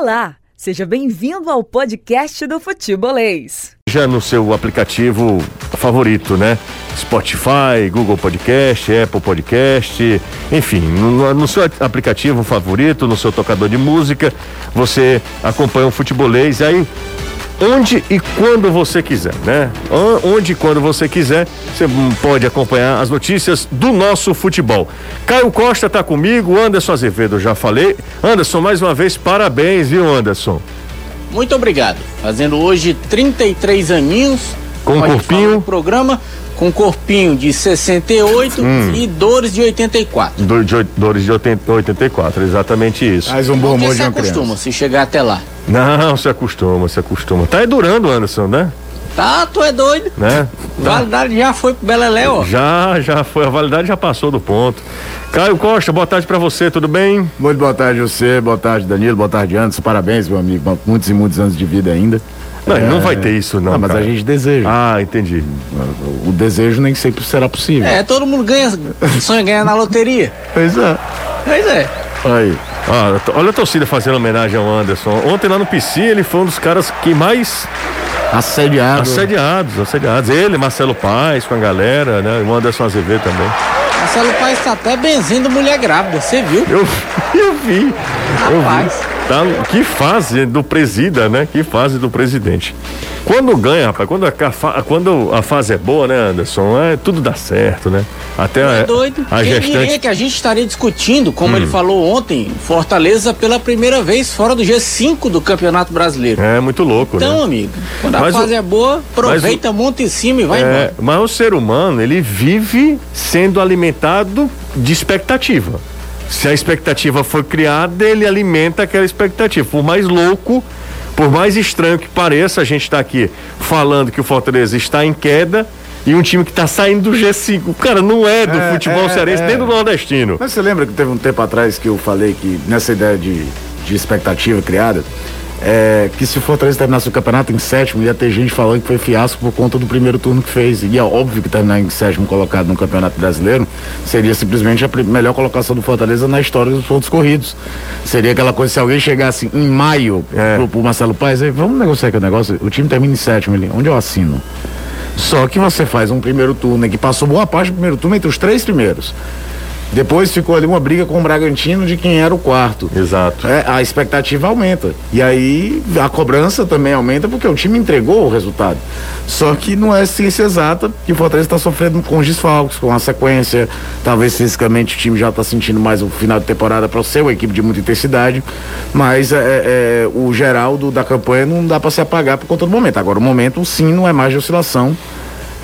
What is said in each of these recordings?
Olá, seja bem-vindo ao podcast do Futebolês. Já no seu aplicativo favorito, né? Spotify, Google Podcast, Apple Podcast, enfim, no, no, seu aplicativo favorito, no seu tocador de música, você acompanha o futebolês e aí onde e quando você quiser, né? Onde e quando você quiser, você pode acompanhar as notícias do nosso futebol. Caio Costa está comigo, Anderson Azevedo, já falei. Anderson, mais uma vez, parabéns, viu, Anderson? Muito obrigado. Fazendo hoje 33 aninhos. Com um corpinho. programa com corpinho de 68 hum. e dores de 84. Do, de, dores de 80, 84, exatamente isso. Mais um bom humor de uma acostuma se chegar até lá. Não, se acostuma, se acostuma. Tá durando, Anderson, né? Tá, tu é doido. Né? Tá. Validade já foi pro Beleléu, ó. Já, já foi. A validade já passou do ponto. Caio Costa, boa tarde para você, tudo bem? Muito boa tarde você, boa tarde Danilo, boa tarde Anderson, parabéns meu amigo, muitos e muitos anos de vida ainda. Não, é... não vai ter isso, não. não mas cara. a gente deseja. Ah, entendi. O desejo nem sempre será possível. É, todo mundo ganha, sonha ganhar na loteria. Pois é. Pois é. Aí. Ah, olha a torcida fazendo homenagem ao Anderson. Ontem lá no PC ele foi um dos caras que mais assediados. Assediados, assediados. Ele, Marcelo Paz com a galera, né? O Anderson Azevedo também. Marcelo Paz tá até benzindo mulher grávida, você viu? Eu, eu vi. Rapaz. Eu vi. Tá, que fase do presida, né? Que fase do presidente. Quando ganha, rapaz, quando a, quando a fase é boa, né, Anderson? É, tudo dá certo, né? Até é a, doido. a Quem gestante... que a gente estaria discutindo, como hum. ele falou ontem, Fortaleza pela primeira vez fora do G5 do Campeonato Brasileiro. É muito louco, então, né? Então, amigo, quando mas a fase o... é boa, aproveita, o... monta em cima e vai é, embora. Mas o ser humano, ele vive sendo alimentado de expectativa. Se a expectativa for criada, ele alimenta aquela expectativa. Por mais louco por mais estranho que pareça, a gente está aqui falando que o Fortaleza está em queda e um time que está saindo do G5. Cara, não é do é, futebol é, cearense, é. nem do nordestino. Mas você lembra que teve um tempo atrás que eu falei que nessa ideia de, de expectativa criada, é, que se o Fortaleza terminasse o campeonato em sétimo, ia ter gente falando que foi fiasco por conta do primeiro turno que fez. E é óbvio que terminar em sétimo colocado no Campeonato Brasileiro seria simplesmente a melhor colocação do Fortaleza na história dos pontos corridos. Seria aquela coisa, se alguém chegasse em maio é. pro, pro Marcelo Paes, aí, vamos negociar aqui o negócio, o time termina em sétimo ali, onde eu assino? Só que você faz um primeiro turno que passou boa parte do primeiro turno entre os três primeiros. Depois ficou ali uma briga com o Bragantino de quem era o quarto. Exato. É, a expectativa aumenta. E aí a cobrança também aumenta porque o time entregou o resultado. Só que não é ciência exata que o Fortaleza está sofrendo com os desfalques, com a sequência. Talvez fisicamente o time já está sentindo mais o final de temporada para ser uma equipe de muita intensidade. Mas é, é, o geral do, da campanha não dá para se apagar por conta do momento. Agora, o momento sim não é mais de oscilação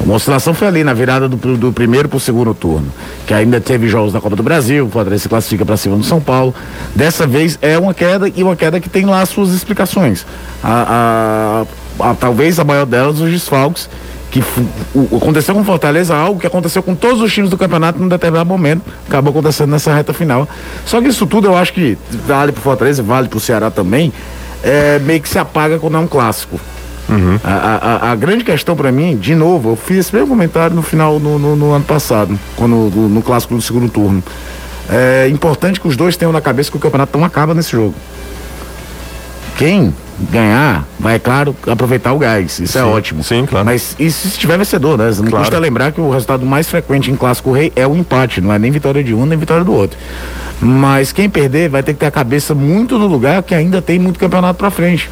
uma oscilação foi ali na virada do, do primeiro para o segundo turno, que ainda teve jogos da Copa do Brasil, o Fortaleza se classifica para cima do São Paulo. Dessa vez é uma queda e uma queda que tem lá as suas explicações. A, a, a talvez a maior delas os desfalques que o, aconteceu com Fortaleza algo que aconteceu com todos os times do campeonato num determinado momento, acabou acontecendo nessa reta final. Só que isso tudo eu acho que vale para Fortaleza, vale para o Ceará também, é, meio que se apaga quando é um clássico. Uhum. A, a, a, grande questão para mim, de novo, eu fiz esse mesmo comentário no final, no, no, no ano passado, quando, no, no clássico do segundo turno. É importante que os dois tenham na cabeça que o campeonato não acaba nesse jogo. Quem ganhar vai, é claro, aproveitar o gás. Isso é sim, é ótimo. Sim, claro. Mas e se estiver vencedor, né? Não claro. custa lembrar que o resultado mais frequente em clássico rei é o empate, não é nem vitória de um, nem vitória do outro. Mas quem perder vai ter que ter a cabeça muito no lugar que ainda tem muito campeonato para frente.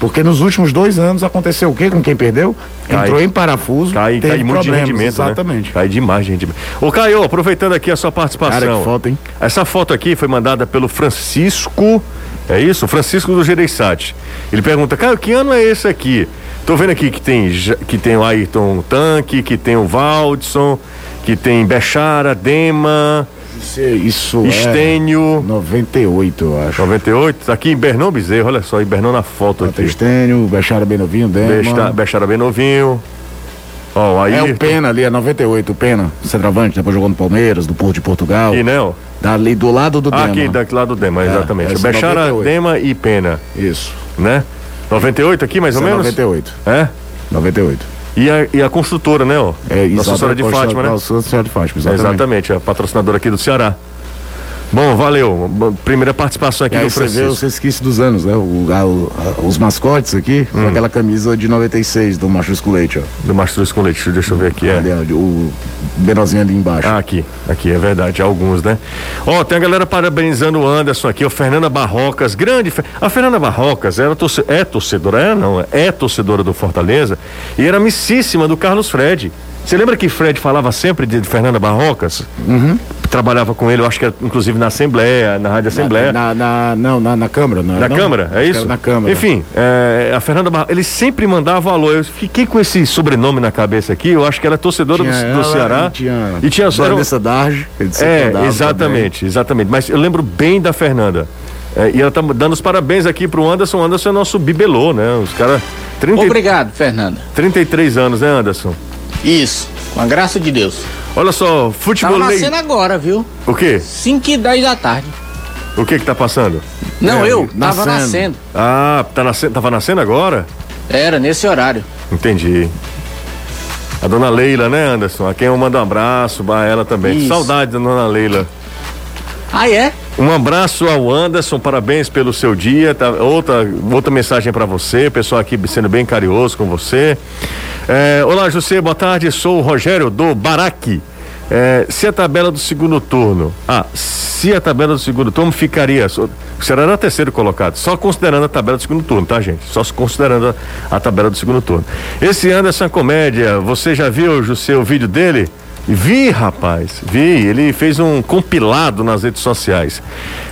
Porque nos últimos dois anos aconteceu o quê com quem perdeu? Cai. Entrou em parafuso, cai, teve cai muito de rendimento, né? exatamente. Né? Cai demais de rendimento. Ô Caio, aproveitando aqui a sua participação. Cara, que foto, hein? Essa foto aqui foi mandada pelo Francisco, é isso? Francisco do Gereissati. Ele pergunta, Caio, que ano é esse aqui? Tô vendo aqui que tem, que tem o Ayrton Tanque, que tem o Valdson, que tem Bechara, Dema, isso Estênio. É 98, eu acho. 98? Aqui em Bernão Bezerro, olha só, em Bernão na foto aqui. Estênio, Bechara bem novinho, Dema. Bechara bem novinho. Oh, aí... É o Pena ali, é 98, o Pena, centroavante, depois jogou no Palmeiras, do Porto de Portugal. E não? Dali do lado do ah, Dema. Aqui, daqui lado do Dema, é, exatamente. Bechara, Dema e Pena. Isso. Né? 98 aqui, mais Esse ou é menos? 98. É? 98. E a, e a construtora, né, ó? É, Nossa Senhora de Fátima, né? Nossa Senhora de Fátima, exatamente. exatamente, a patrocinadora aqui do Ceará. Bom, valeu. Primeira participação aqui e do Francisco. Você vê os resquícios dos anos, né? O, a, a, os mascotes aqui, hum. aquela camisa de 96 do Mastruz com Leite, ó. Do Mastruz com Leite, deixa eu ver aqui. É. Ali, ó, o Benozinho ali embaixo. Ah, aqui, aqui, é verdade, alguns, né? Ó, tem a galera parabenizando o Anderson aqui, o Fernanda Barrocas, grande. A Fernanda Barrocas era torce, é torcedora, é não, é torcedora do Fortaleza e era amicíssima do Carlos Fred. Você lembra que Fred falava sempre de, de Fernanda Barrocas? Uhum. Trabalhava com ele, eu acho que inclusive na Assembleia, na Rádio Assembleia. Na, na, na não, na, na Câmara, não Na não? Câmara, é isso? Na Câmara. Enfim, é, a Fernanda Barrocas, ele sempre mandava alô. Eu fiquei com esse sobrenome na cabeça aqui, eu acho que ela é torcedora do, ela, do, Ceará. E tinha, e tinha Vanessa Darge. É, exatamente, também. exatamente. Mas eu lembro bem da Fernanda. É, e ela tá dando os parabéns aqui pro Anderson. Anderson é nosso bibelô, né? Os caras. 30... Obrigado, Fernanda. 33 anos, né, Anderson? Isso, com a graça de Deus. Olha só, futebol. Tá nascendo agora, viu? O quê? 5 e 10 da tarde. O que que tá passando? Não, é, eu, nascendo. tava nascendo. Ah, tá nascendo, tava nascendo agora? Era, nesse horário. Entendi. A dona Leila, né, Anderson? A quem eu mando um abraço, a ela também. Isso. Saudade da dona Leila. Ah, é? Um abraço ao Anderson, parabéns pelo seu dia. Tá, outra, outra mensagem para você, pessoal aqui sendo bem carinhoso com você. É, olá, José, boa tarde. Sou o Rogério do Baraque. É, se a tabela do segundo turno. Ah, se a tabela do segundo turno ficaria. Será o terceiro colocado, só considerando a tabela do segundo turno, tá, gente? Só considerando a, a tabela do segundo turno. Esse Anderson Comédia, você já viu José, o vídeo dele? Vi, rapaz, vi. Ele fez um compilado nas redes sociais.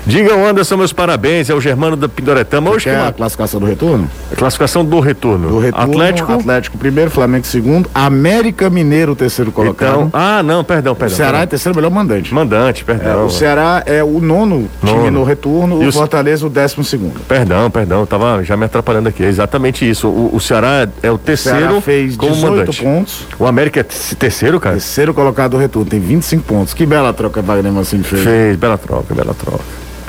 Diga o Anderson meus parabéns, é o Germano da Pindoretama. Hoje que é a classificação do retorno? A classificação do retorno. Do retorno, Atlético. Atlético primeiro, Flamengo segundo, América Mineiro terceiro colocado. Então, ah, não, perdão, perdão. O Ceará perdão. é terceiro melhor mandante. Mandante, perdão. É, o Ceará é o nono, nono. time no retorno, e o Fortaleza o décimo segundo. Perdão, perdão, tava já me atrapalhando aqui. É exatamente isso. O, o Ceará é, o terceiro o Ceará fez como 18 mandante. pontos. O América é terceiro, cara? Terceiro colocado do retorno, tem 25 pontos. Que bela troca Wagner Mancini fez. Fez, bela troca, bela troca.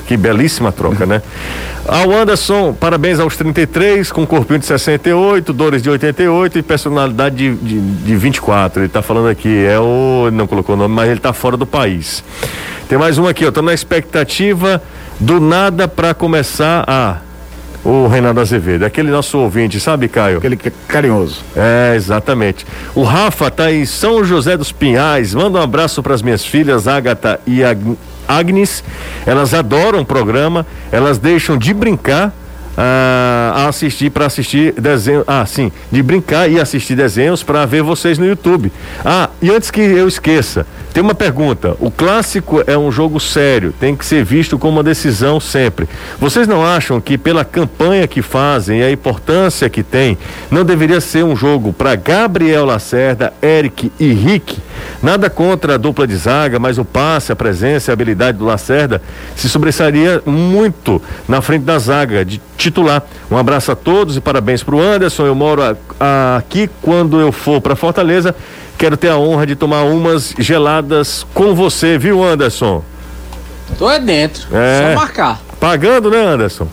Que belíssima troca, né? Ao Anderson, parabéns aos 33, com corpinho de 68, dores de 88 e personalidade de, de, de 24. Ele tá falando aqui, é o. Não colocou o nome, mas ele tá fora do país. Tem mais um aqui, eu tô na expectativa do nada para começar a. O Renato Azevedo, aquele nosso ouvinte, sabe, Caio? Aquele que é carinhoso. É, exatamente. O Rafa tá em São José dos Pinhais. Manda um abraço para as minhas filhas, Agatha e Agnes. Elas adoram o programa, elas deixam de brincar ah, a assistir para assistir desenho. Ah, sim, de brincar e assistir desenhos para ver vocês no YouTube. Ah, e antes que eu esqueça, tem uma pergunta. O clássico é um jogo sério, tem que ser visto como uma decisão sempre. Vocês não acham que pela campanha que fazem e a importância que tem, não deveria ser um jogo para Gabriel Lacerda, Eric e Rick? Nada contra a dupla de zaga, mas o passe, a presença a habilidade do Lacerda se sobressaria muito na frente da zaga de titular. Um abraço a todos e parabéns para o Anderson. Eu moro a, a, aqui quando eu for para Fortaleza. Quero ter a honra de tomar umas geladas com você, viu, Anderson? Tô é dentro. É. Só marcar. Pagando, né, Anderson?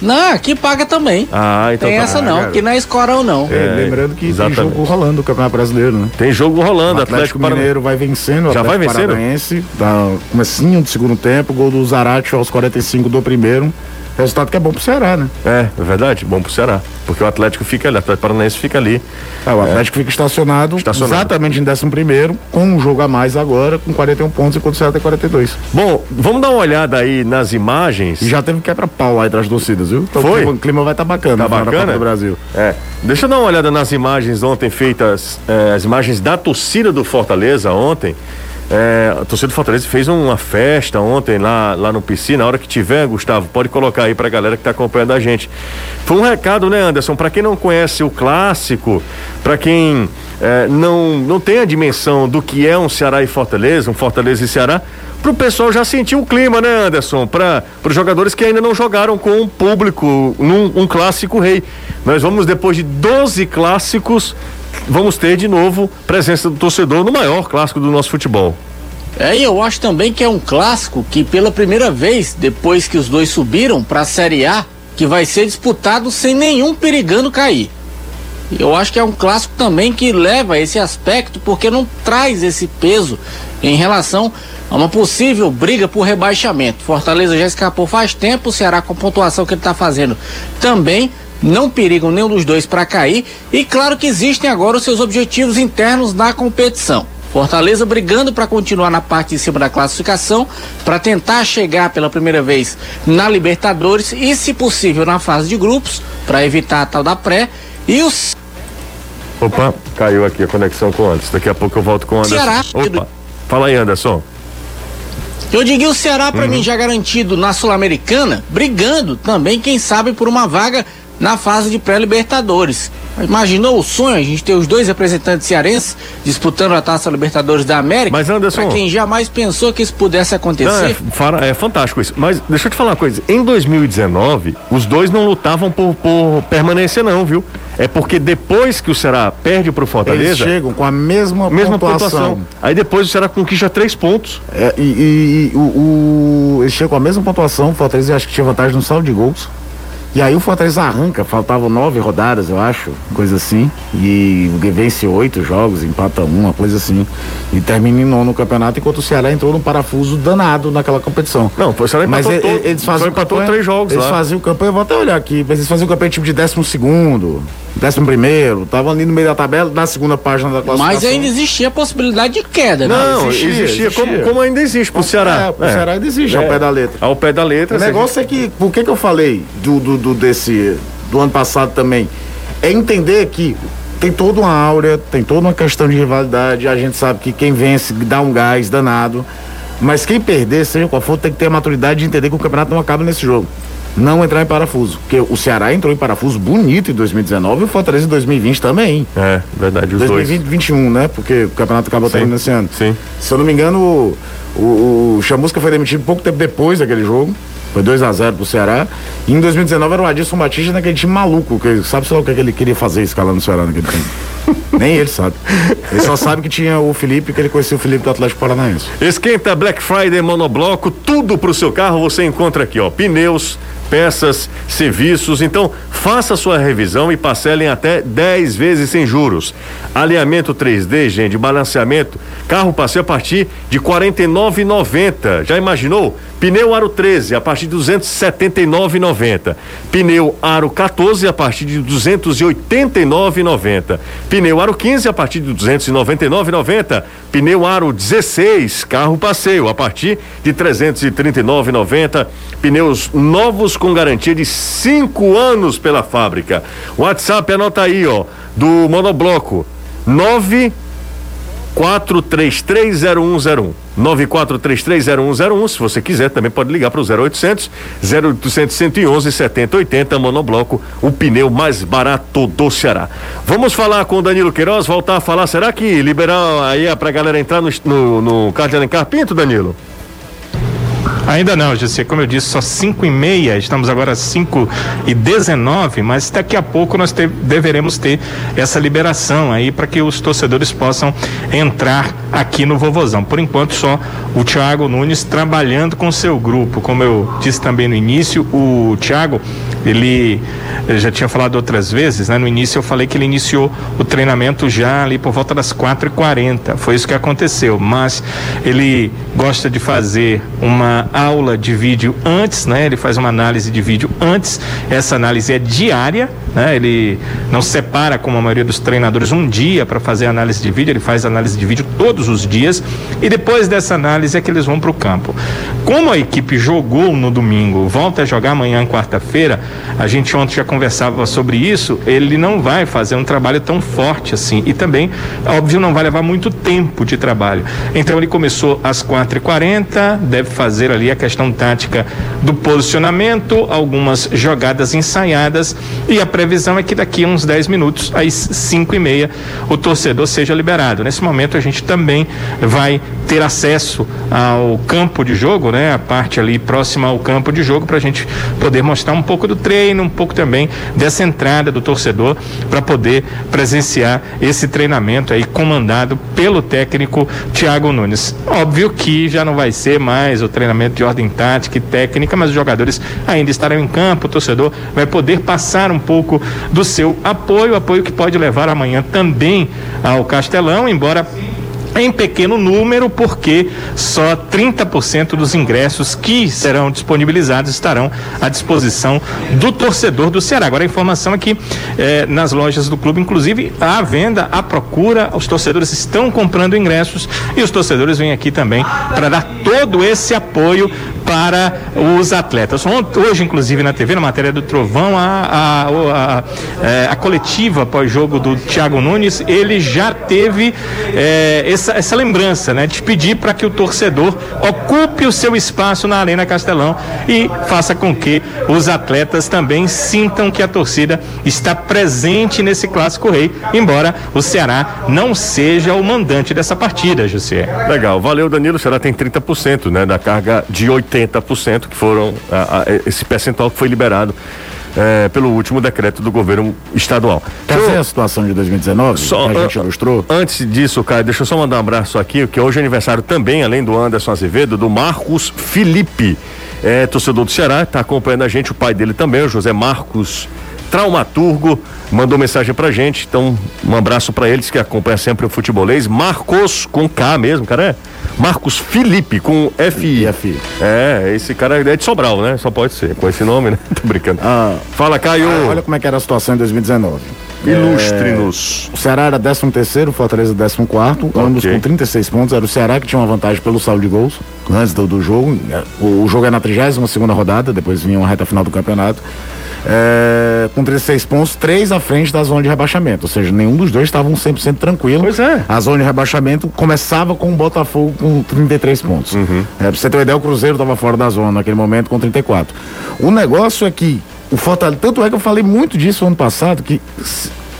Não, aqui paga também. Ah, então Tem tá essa não, que não é escorão não. É, lembrando que exatamente. tem jogo rolando do Campeonato Brasileiro, né? Tem jogo rolando, o Atlético, Atlético Mineiro vai vencendo, já vai vencendo. Paranaense, dá comecinho do segundo tempo, gol do Zarate aos 45 do primeiro. Resultado que é bom pro Ceará, né? É, é verdade, bom pro Ceará. Porque o Atlético fica ali, o Atlético Paranaense fica ali. É, o Atlético é. fica estacionado, estacionado, exatamente em 11 primeiro, com um jogo a mais agora, com 41 pontos, enquanto o Ceará tem 42. Bom, vamos dar uma olhada aí nas imagens. E já teve quebra-pau lá entre as torcidas, viu? Então, Foi? O clima vai estar tá bacana. Tá bacana? do Brasil. É. Deixa eu dar uma olhada nas imagens ontem feitas, eh, as imagens da torcida do Fortaleza ontem. É, a torcida do Fortaleza fez uma festa ontem lá, lá no PC. Na hora que tiver, Gustavo, pode colocar aí pra galera que tá acompanhando a gente. Foi um recado, né, Anderson? Para quem não conhece o clássico, para quem é, não, não tem a dimensão do que é um Ceará e Fortaleza, um Fortaleza e Ceará, pro pessoal já sentir o clima, né, Anderson? Para os jogadores que ainda não jogaram com o público num um clássico rei. Nós vamos, depois de 12 clássicos, vamos ter de novo presença do torcedor no maior clássico do nosso futebol. É, e eu acho também que é um clássico que pela primeira vez, depois que os dois subiram para a Série A, que vai ser disputado sem nenhum perigando cair. Eu acho que é um clássico também que leva esse aspecto porque não traz esse peso em relação a uma possível briga por rebaixamento. Fortaleza já escapou faz tempo, o Ceará com a pontuação que ele está fazendo também não perigam nenhum dos dois para cair e claro que existem agora os seus objetivos internos na competição. Fortaleza brigando para continuar na parte de cima da classificação, para tentar chegar pela primeira vez na Libertadores e, se possível, na fase de grupos, para evitar a tal da pré. E os. Opa, caiu aqui a conexão com o Anderson. Daqui a pouco eu volto com o Anderson. Ceará. Opa, fala aí, Anderson. Eu digo o Ceará, para uhum. mim, já garantido na Sul-Americana, brigando também, quem sabe, por uma vaga na fase de pré-Libertadores. Imaginou o sonho a gente ter os dois representantes cearenses disputando a Taça Libertadores da América? Mas Anderson, pra quem jamais pensou que isso pudesse acontecer. Não, é, é, fantástico isso. Mas deixa eu te falar uma coisa. Em 2019, os dois não lutavam por, por permanência não, viu? É porque depois que o Ceará perde pro Fortaleza. Eles chegam com a mesma, mesma pontuação. pontuação. Aí depois o Ceará conquista três pontos. É, e, e, e o, o, eles chegam com a mesma pontuação. O Fortaleza acho que tinha vantagem no saldo de gols. E aí o Fortaleza arranca, faltavam nove rodadas, eu acho, coisa assim. E vence oito jogos, empata um, uma coisa assim. E termina em nono no campeonato, enquanto o Ceará entrou num parafuso danado naquela competição. Não, o Ceará Mas ele, eles faziam campanha, três jogos Eles lá. faziam campanha, eu vou até olhar aqui, mas eles faziam campanha tipo de décimo segundo, décimo primeiro, estavam ali no meio da tabela, na segunda página da classificação. Mas ainda existia a possibilidade de queda, né? Não, existia, existia, existia. Como, como, ainda existe pro Ceará. É, o Ceará ainda existe, é. ao pé da letra. Ao pé da letra. O negócio é que, por que que eu falei do, do, do desse do ano passado também, é entender que tem toda uma áurea, tem toda uma questão de rivalidade, a gente sabe que quem vence dá um gás danado, mas quem perder, seja qual for, tem que ter a maturidade de entender que o campeonato não acaba nesse jogo. Não entrar em parafuso. Porque o Ceará entrou em parafuso bonito em 2019 e o Fortaleza em 2020 também. É, verdade, os 2020, 2021, né? Porque o campeonato acabou terminando esse ano. Sim. Se eu não me engano, o, o, o Chamusca foi demitido pouco tempo depois daquele jogo. Foi 2 a 0 pro Ceará. E em 2019 era o Adilson Batista naquele time maluco, que sabe só o que, que ele queria fazer escalando o Ceará naquele time. Nem ele sabe. Ele só sabe que tinha o Felipe, que ele conhecia o Felipe do Atlético Paranaense. Esquenta Black Friday Monobloco, tudo pro seu carro você encontra aqui, ó. Pneus, peças, serviços. Então, faça sua revisão e parcelem até 10 vezes sem juros. Alinhamento 3D, gente, balanceamento, carro passeio a partir de R$ 49,90. Já imaginou? Pneu Aro 13 a partir de 279,90. Pneu Aro 14 a partir de 289,90. Pneu Aro 15 a partir de 299,90. Pneu Aro 16 carro passeio a partir de 339,90. Pneus novos com garantia de cinco anos pela fábrica. WhatsApp anota aí, ó, do monobloco 94330101. 94330101. Se você quiser, também pode ligar para o 0800 0800 111 7080 Monobloco, o pneu mais barato do Ceará. Vamos falar com o Danilo Queiroz, voltar a falar. Será que liberar aí é para a galera entrar no, no, no Alencar Pinto, Danilo? Ainda não, José. Como eu disse, só 5 e meia. Estamos agora 5 e 19, mas daqui a pouco nós te, deveremos ter essa liberação aí para que os torcedores possam entrar aqui no Vovozão. Por enquanto, só o Thiago Nunes trabalhando com seu grupo. Como eu disse também no início, o Thiago, ele já tinha falado outras vezes, né? No início eu falei que ele iniciou o treinamento já ali por volta das 4 e 40 Foi isso que aconteceu. Mas ele gosta de fazer uma aula de vídeo antes, né? Ele faz uma análise de vídeo antes. Essa análise é diária, né? Ele não separa como a maioria dos treinadores um dia para fazer análise de vídeo, ele faz análise de vídeo todos os dias e depois dessa análise é que eles vão para o campo. Como a equipe jogou no domingo, volta a jogar amanhã, quarta-feira, a gente ontem já conversava sobre isso, ele não vai fazer um trabalho tão forte assim e também, óbvio, não vai levar muito tempo de trabalho. Então ele começou às 4h40, deve fazer ali ali a questão tática do posicionamento, algumas jogadas ensaiadas e a previsão é que daqui a uns 10 minutos, às 5 e meia, o torcedor seja liberado. Nesse momento a gente também vai ter acesso ao campo de jogo, né? A parte ali próxima ao campo de jogo para a gente poder mostrar um pouco do treino, um pouco também dessa entrada do torcedor para poder presenciar esse treinamento aí comandado pelo técnico Thiago Nunes. Óbvio que já não vai ser mais o treinamento de ordem tática e técnica, mas os jogadores ainda estarão em campo, o torcedor vai poder passar um pouco do seu apoio, apoio que pode levar amanhã também ao Castelão, embora em pequeno número, porque só 30% dos ingressos que serão disponibilizados estarão à disposição do torcedor do Ceará. Agora a informação é que eh, nas lojas do clube, inclusive, há venda, há procura, os torcedores estão comprando ingressos e os torcedores vêm aqui também para dar todo esse apoio para os atletas. Hoje, inclusive, na TV, na matéria do Trovão, a, a, a, eh, a coletiva pós-jogo do Thiago Nunes, ele já teve é, essa, essa lembrança, né? De pedir para que o torcedor ocupe o seu espaço na Arena Castelão e faça com que os atletas também sintam que a torcida está presente nesse clássico rei, embora o Ceará não seja o mandante dessa partida, José. Legal, valeu Danilo, o Ceará tem 30%, né, da carga de 80% que foram a, a, esse percentual que foi liberado é, pelo último decreto do governo estadual. Quer ver a situação de 2019? Só, que a gente ilustrou? Antes disso, Caio, deixa eu só mandar um abraço aqui, que hoje é aniversário também, além do Anderson Azevedo, do Marcos Felipe. É, torcedor do Ceará, está acompanhando a gente, o pai dele também, o José Marcos Traumaturgo, mandou mensagem pra gente. Então, um abraço para eles que acompanham sempre o futebolês. Marcos com K mesmo, cara é? Marcos Felipe com F. F. É, esse cara é de Sobral, né? Só pode ser, com esse nome, né? Tô brincando. Ah, Fala, Caio. ah, olha como é que era a situação em 2019. Ilustre-nos. O Ceará era 13 terceiro, Fortaleza 14 quarto, ambos com 36 pontos. Era o Ceará que tinha uma vantagem pelo saldo de gols antes do, do jogo. O, o jogo é na 32 segunda rodada, depois vinha uma reta final do campeonato. É, com 36 pontos, três à frente da zona de rebaixamento. Ou seja, nenhum dos dois estavam 100% tranquilo. Pois é. A zona de rebaixamento começava com o Botafogo com 33 pontos. Uhum. É, pra você ter uma ideia, o Cruzeiro estava fora da zona naquele momento com 34. O negócio é que o Fortaleza. Tanto é que eu falei muito disso ano passado, que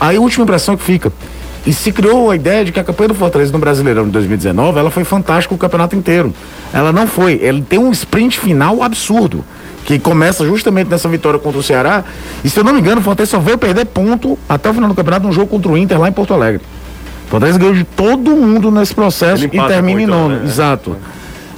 a última impressão que fica. E se criou a ideia de que a campanha do Fortaleza no Brasileirão de 2019 ela foi fantástica o campeonato inteiro. Ela não foi. Ele tem um sprint final absurdo. Que começa justamente nessa vitória contra o Ceará. E se eu não me engano, o Fortaleza só veio perder ponto até o final do campeonato num jogo contra o Inter lá em Porto Alegre. O Fortaleza ganhou de todo mundo nesse processo e termina em nono. né? Exato.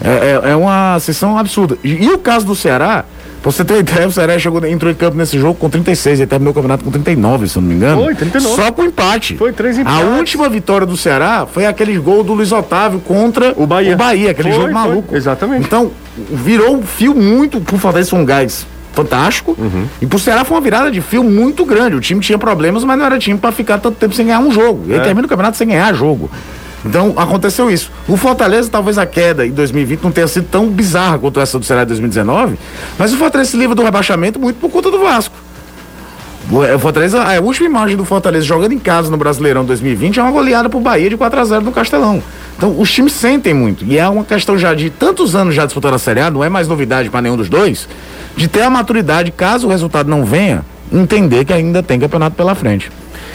É, é, é uma sessão absurda. E, e o caso do Ceará, pra você ter ideia, o Ceará chegou, entrou em campo nesse jogo com 36, ele terminou o campeonato com 39, se eu não me engano. Foi, 39. Só com empate. Foi três A empates. última vitória do Ceará foi aquele gol do Luiz Otávio contra O Bahia. o Bahia aquele Foi, jogo foi, maluco. exatamente. Então, virou um fio muito pro Fortaleza um gás fantástico. Uhum. E pro Ceará foi uma virada de fio muito grande. O time tinha problemas, mas não era time pra ficar tanto tempo sem ganhar um jogo. Ele É. termina o campeonato sem ganhar jogo. Então, aconteceu isso. O Fortaleza, talvez a queda em 2020 não tenha sido tão bizarra quanto essa do Ceará de 2019, mas o Fortaleza se livra do rebaixamento muito por conta do Vasco. O Fortaleza, a última imagem do Fortaleza jogando em casa no Brasileirão 2020 é uma goleada pro Bahia de 4 a 0 no Castelão. Então, os times sentem muito. E é uma questão já de tantos anos já disputando a Série A, não é mais novidade para nenhum dos dois, de ter a maturidade, caso o resultado não venha, entender que ainda tem campeonato pela frente.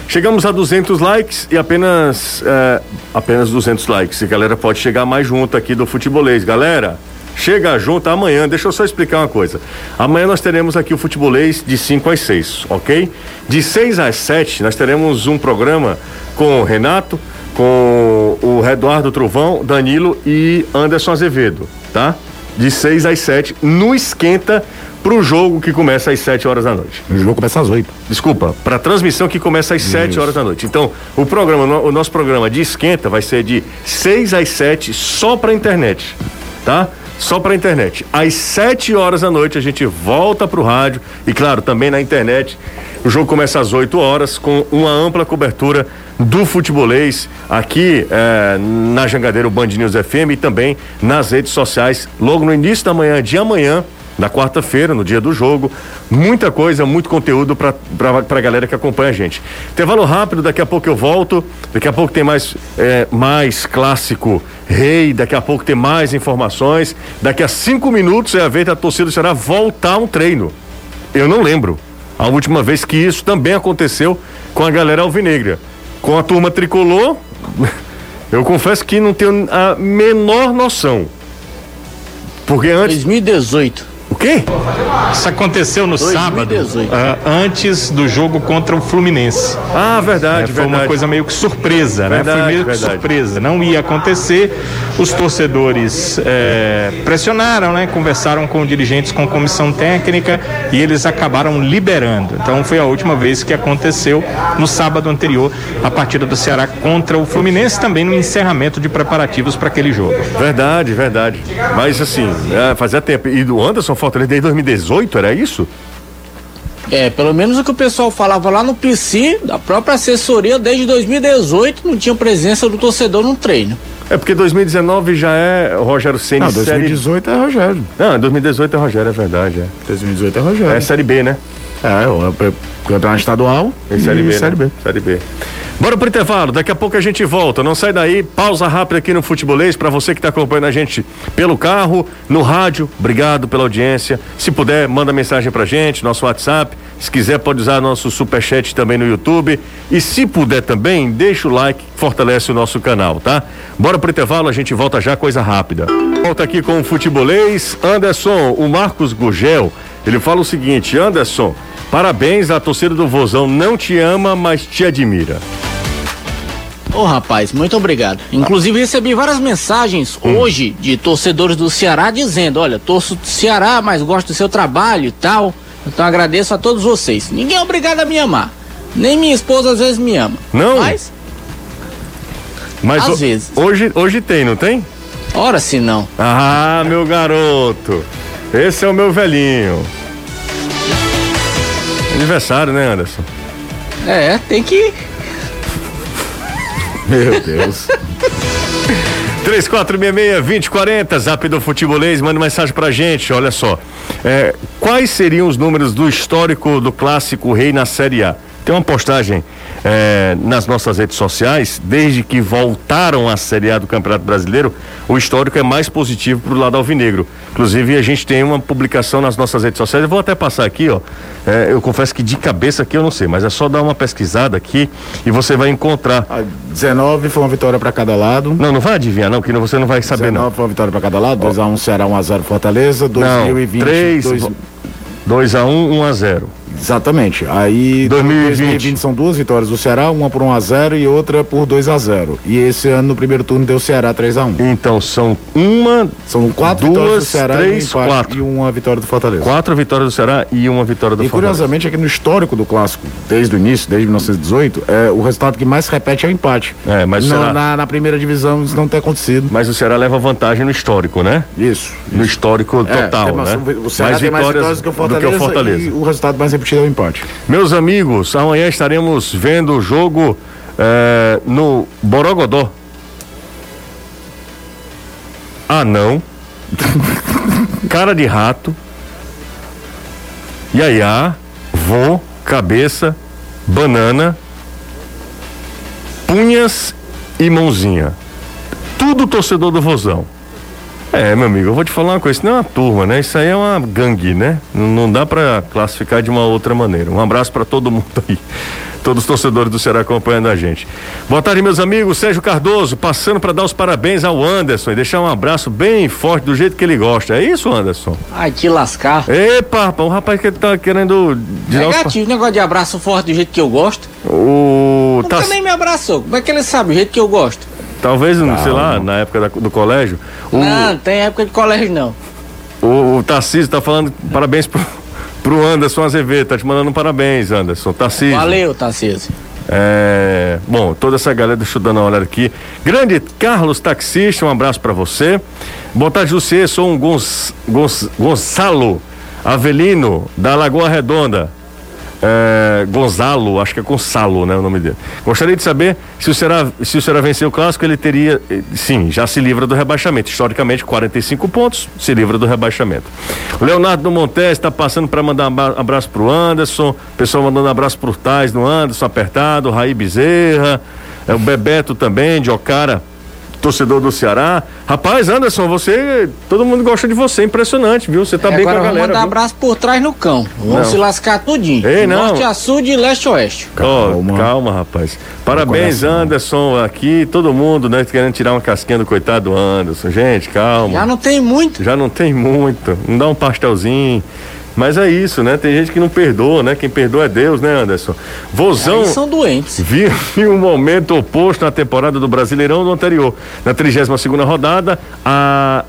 Chegamos a 200 likes e apenas é, apenas 200 likes. E galera pode chegar mais junto aqui do futebolês. Galera, chega junto amanhã. Deixa eu só explicar uma coisa. Amanhã nós teremos aqui o futebolês de 5 às 6, ok? De 6 às 7 nós teremos um programa com o Renato, com o Eduardo Trovão, Danilo e Anderson Azevedo, tá? De 6 às 7 no esquenta pro jogo que começa às 7 horas da noite. O jogo começa às 8. Desculpa, para transmissão que começa às 7 horas da noite. Então, o programa, o nosso programa de esquenta vai ser de 6 às 7 só para internet, tá? Só para internet. Às 7 horas da noite a gente volta pro rádio e claro, também na internet. O jogo começa às 8 horas com uma ampla cobertura do futebolês aqui eh, na Jangadeiro Band News FM e também nas redes sociais logo no início da manhã de amanhã na quarta-feira, no dia do jogo. Muita coisa, muito conteúdo para a galera que acompanha a gente. Intervalo rápido, daqui a pouco eu volto. Daqui a pouco tem mais, é, mais clássico rei. Daqui a pouco tem mais informações. Daqui a cinco minutos é a vez da torcida do Ceará voltar um treino. Eu não lembro a última vez que isso também aconteceu com a galera alvinegra. Com a turma tricolor, eu confesso que não tenho a menor noção. Porque antes. 2018. Quê? Isso aconteceu no 2018. sábado, ah, antes do jogo contra o Fluminense. Ah, verdade, É, foi verdade. uma coisa meio que surpresa, Verdade, né? Foi meio que verdade. surpresa. Não ia acontecer. Os torcedores é, pressionaram, né? Conversaram com dirigentes, com comissão técnica e eles acabaram liberando. Então foi a última vez que aconteceu no sábado anterior a partida do Ceará contra o Fluminense, também no encerramento de preparativos para aquele jogo. Verdade, verdade. Mas assim, é, fazia tempo. E do Anderson Fortaleza desde 2018, era isso? É, pelo menos o que o pessoal falava lá no PC, da própria assessoria, desde 2018 não tinha presença do torcedor no treino. É porque 2019 já é Rogério Ceni Não, série. 2018 é Rogério. Não, 2018 é Rogério, é verdade. É, 2018 é Rogério. é série B, né? É, o campeonato estadual E série B. Série né? B. Série B. Bora pro intervalo, daqui a pouco a gente volta. Não sai daí, pausa rápida aqui no Futebolês para você que está acompanhando a gente pelo carro, no rádio. Obrigado pela audiência. Se puder, manda mensagem pra gente, nosso WhatsApp. Se quiser, pode usar nosso superchat também no YouTube. E se puder também, deixa o like, fortalece o nosso canal, tá? Bora pro intervalo, a gente volta já, coisa rápida. Volta aqui com o Futebolês. Anderson, o Marcos Gugel, ele fala o seguinte: Anderson, parabéns, a torcida do Vozão não te ama, mas te admira. Ô rapaz, muito obrigado. Inclusive recebi várias mensagens hoje de torcedores do Ceará dizendo: olha, torço do Ceará, mas gosto do seu trabalho e tal. Então agradeço a todos vocês. Ninguém é obrigado a me amar. Nem minha esposa às vezes me ama. Não? Mas, Mas Às ho- vezes. Hoje, hoje tem, não tem? ora se não. Ah, meu garoto. Esse é o meu velhinho. Aniversário, né, Anderson? É, tem que. Meu Deus. 3466-2040, zap do futebolês, manda mensagem pra gente, olha só. É, quais seriam os números do histórico do clássico Rei na Série A? Tem uma postagem é, nas nossas redes sociais, desde que voltaram à Série A do Campeonato Brasileiro, o histórico é mais positivo pro lado alvinegro. Inclusive, a gente tem uma publicação nas nossas redes sociais, eu vou até passar aqui, ó. É, eu confesso que de cabeça aqui eu não sei, mas é só dar uma pesquisada aqui e você vai encontrar. A 19 foi uma vitória pra cada lado. Não, não vai adivinhar, não, que não- você não vai saber, não. 19 foi uma vitória pra cada lado. 2x1 Ceará, 1x0 Fortaleza. 2020. Não, 3, dois- 2 a 1 1 a 0 Exatamente. Aí 2020. 2020 são duas vitórias do Ceará, uma por 1x0 e outra por 2x0. E esse ano no primeiro turno deu Ceará 3x1. Então são uma, São quatro Duas, vitórias do Ceará três, e, um quatro. e uma vitória do Fortaleza. quatro vitórias do Ceará e uma vitória do E Fortaleza. curiosamente aqui no histórico do clássico, desde o início, desde 1918, é, o resultado que mais repete é o empate. É, mas o Na- Ceará- na, na primeira divisão isso não tem acontecido. Mas o Ceará leva vantagem no histórico, né? Isso. No histórico É, total, tem mais- né? O Ceará tem mais vitórias que o Fortaleza, e o resultado mais repetido é o empate. Meus amigos, amanhã estaremos vendo o jogo eh, no Borogodó. Anão, cara de rato, Yaya, vô, cabeça, banana, punhas e mãozinha. Tudo torcedor do Vozão. É, meu amigo, eu vou te falar uma coisa, isso não é uma turma, né? Isso aí é uma gangue, né? Não, não dá pra classificar de uma outra maneira. Um abraço pra todo mundo aí. Todos os torcedores do Ceará acompanhando a gente. Boa tarde, meus amigos. Sérgio Cardoso, passando pra dar os parabéns ao Anderson e deixar um abraço bem forte do jeito que ele gosta. É isso, Anderson? Ai, te lascar. Epa, rapaz, o rapaz que tá querendo. os pa- Negativo, negócio de abraço forte do jeito que eu gosto. O. Tá, nem me abraçou. Como é que ele sabe o jeito que eu gosto? Talvez, sei lá, na época da- do colégio. O, Não, não tem época de colégio não. O, o Tarcísio tá falando parabéns pro, pro Anderson Azevedo, tá te mandando um parabéns, Anderson. Tarcísio. Valeu, Tarcísio. É, bom, toda essa galera, deixa eu dar uma olhada aqui. Grande Carlos Taxista, um abraço pra você. Boa tarde, José, sou um Gonç, Gonç, Gonçalo Avelino, da Lagoa Redonda. É, Gonzalo, acho que é Gonçalo, né, o nome dele. Gostaria de saber se o Ceará, se o Ceará vencer o clássico, ele teria, eh, sim, já se livra do rebaixamento. Historicamente, 45 pontos, se livra do rebaixamento. Leonardo do Montes está passando para mandar um abraço pro Anderson, pessoal mandando abraço pro Tais no Anderson, apertado, Raí Bezerra, é, o Bebeto também, de Ocara, torcedor do Ceará. Rapaz, Anderson, você. Todo mundo gosta de você, impressionante, viu? Você tá É, bem com a galera. vamos mandar viu? abraço por trás no cão. Vamos Não. se lascar tudinho. Ei, não. Norte a sul, de leste a oeste. Calma. calma, rapaz. Parabéns. Anderson, aqui, todo mundo, né, querendo tirar uma casquinha do coitado do Anderson. Gente, calma. Já não tem muito. Já não tem muito. Não dá um pastelzinho. Mas é isso, né? Tem gente que não perdoa, né? Quem perdoa é Deus, né, Anderson? Vozão. Aí são doentes. Vive um momento oposto na temporada do Brasileirão do anterior. Na 32ª rodada, a...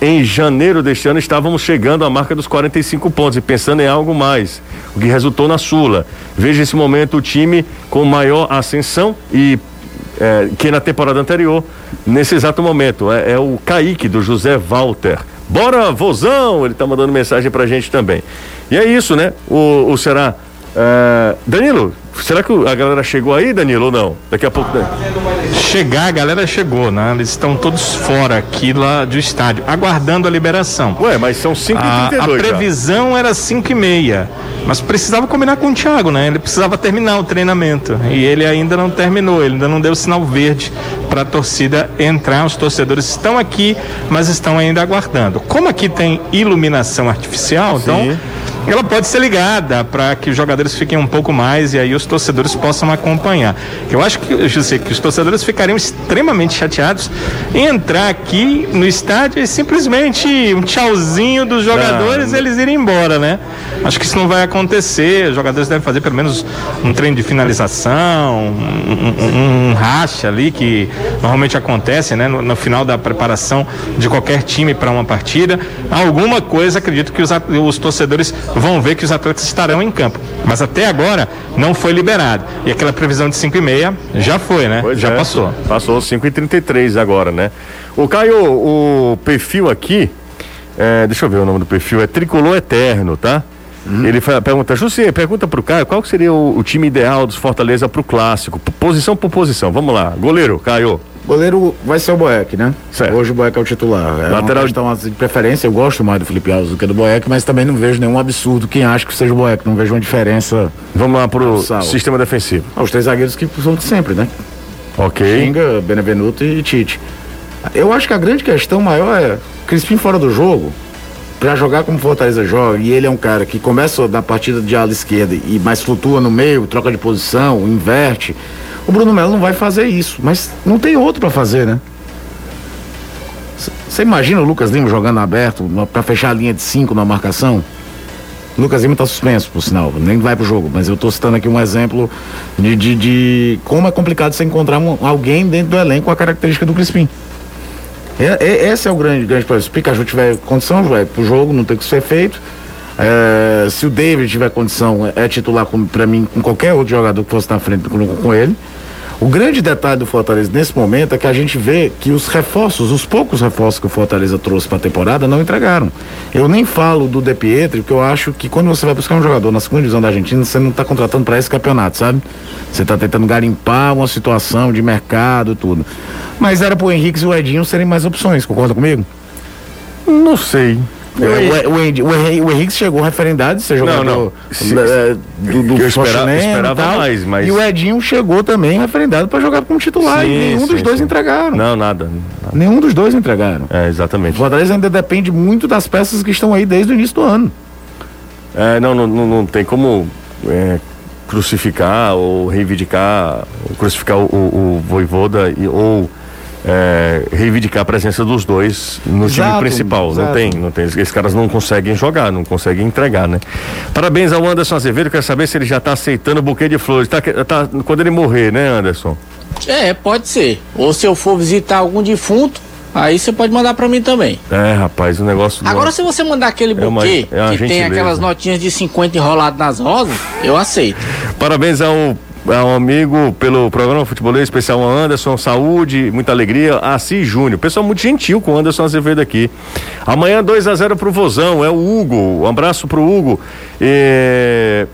em janeiro deste ano estávamos chegando à marca dos 45 pontos e pensando em algo mais, o que resultou na Sula. Veja esse momento o time com maior ascensão e é, que na temporada anterior, nesse exato momento, é, é o Kaique do José Walter. Bora, vozão! Ele tá mandando mensagem pra gente também. E é isso, né? O, o será. É, Danilo, será que a galera chegou aí, Danilo, ou não? Daqui a pouco. né? Chegar, a galera chegou, né? Eles estão todos fora aqui lá do estádio, aguardando a liberação. Ué, mas são 5 A, a 32 já. previsão era 5 e meia, mas precisava combinar com o Thiago, né? Ele precisava terminar o treinamento e ele ainda não terminou, ele ainda não deu sinal verde para a torcida entrar. Os torcedores estão aqui, mas estão ainda aguardando. Como aqui tem iluminação artificial, então ela pode ser ligada para que os jogadores fiquem um pouco mais e aí os torcedores possam acompanhar. Eu acho que, José, que os torcedores ficariam extremamente chateados em entrar aqui no estádio e simplesmente um tchauzinho dos jogadores e eles irem embora, né? Acho que isso não vai acontecer. Os jogadores devem fazer pelo menos um treino de finalização, um, um- um racha ali que normalmente acontece, né? No, no final da preparação de qualquer time para uma partida. Alguma coisa, acredito que os, os torcedores vão ver que os atletas estarão em campo. Mas até agora não foi liberado. E aquela previsão de 5 e meia já foi, né? Pois já é, passou. Passou 5 e 33 agora, né? O Caio, o perfil aqui, é, deixa eu ver o nome do perfil, é Tricolor Eterno, tá? Ele fa- pergunta, José, pergunta pro Caio qual que seria o, o time ideal dos Fortaleza pro clássico, P- posição por posição. Vamos lá, goleiro, Caio. Goleiro vai ser o Boeck, né? Certo. Hoje o Boeck é o titular. É Lateral- uma questão assim, de preferência. Eu gosto mais do Felipe Alves do que do Boeck, mas também não vejo nenhum absurdo quem acha que seja o Boeck. Não vejo uma diferença. Vamos lá pro sistema defensivo. Ah, os três zagueiros que são de sempre, né? Ok. Xinga, Benevenuto e Tite. Eu acho que a grande questão maior é Crispim fora do jogo, pra jogar como Fortaleza joga, e ele é um cara que começa na partida de ala esquerda e mais flutua no meio, troca de posição, inverte. O Bruno Melo não vai fazer isso, mas não tem outro pra fazer, né? Você imagina o Lucas Lima jogando aberto pra fechar a linha de cinco na marcação? O Lucas Lima tá suspenso, por sinal, nem vai pro jogo, mas eu tô citando aqui um exemplo de, de, de como é complicado você encontrar um- alguém dentro do elenco com a característica do Crispim. É, é- esse é o grande, grande problema. Se o Pikachu tiver condição, vai pro jogo, não tem que ser feito. É, se o David tiver condição, é, é titular pra mim com qualquer outro jogador que fosse na frente com, ele. O grande detalhe do Fortaleza nesse momento é que a gente vê que os reforços, os poucos reforços que o Fortaleza trouxe para a temporada não entregaram. Eu nem falo do De Pietri, porque eu acho que quando você vai buscar um jogador na segunda divisão da Argentina, você não está contratando para esse campeonato, sabe? Você está tentando garimpar uma situação de mercado tudo. Mas era pro Henrique e o Edinho serem mais opções, concorda comigo? Não sei. O, o, o, Henrique- o Henrique- o chegou referendado, ser jogador não. Se- é, do, do que eu espera- Fluminense e esperava tal. mais, mas- E o Edinho chegou também referendado para jogar como titular. e Sim, nenhum dos sim, dois sim. entregaram. Não, nada. Nenhum dos dois entregaram. É, O exatamente. Fortaleza ainda depende muito das peças que estão aí desde o início do ano. É, não, não, não, não tem como é, crucificar ou reivindicar, ou crucificar o, o, o Voivoda e, ou é, reivindicar a presença dos dois no time Exato, principal. Não exato. tem, não tem. Esses caras não conseguem jogar, não conseguem entregar, né? Parabéns ao Anderson Azevedo, quero saber se ele já está aceitando o buquê de flores. Tá, tá, quando ele morrer, né, Anderson? É, pode ser. Ou se eu for visitar algum defunto, aí você pode mandar pra mim também. É, rapaz, o negócio. Agora, se você mandar aquele É uma- buquê é uma que tem gentileza. aquelas notinhas de 50 enroladas nas rosas, eu aceito. Parabéns ao, ao amigo pelo programa Futebolês Especial Anderson, saúde, muita alegria. Assis Júnior, pessoal muito gentil com o Anderson Azevedo aqui. Amanhã 2 a 0 pro Vozão, é o Hugo. Um abraço pro Hugo. É...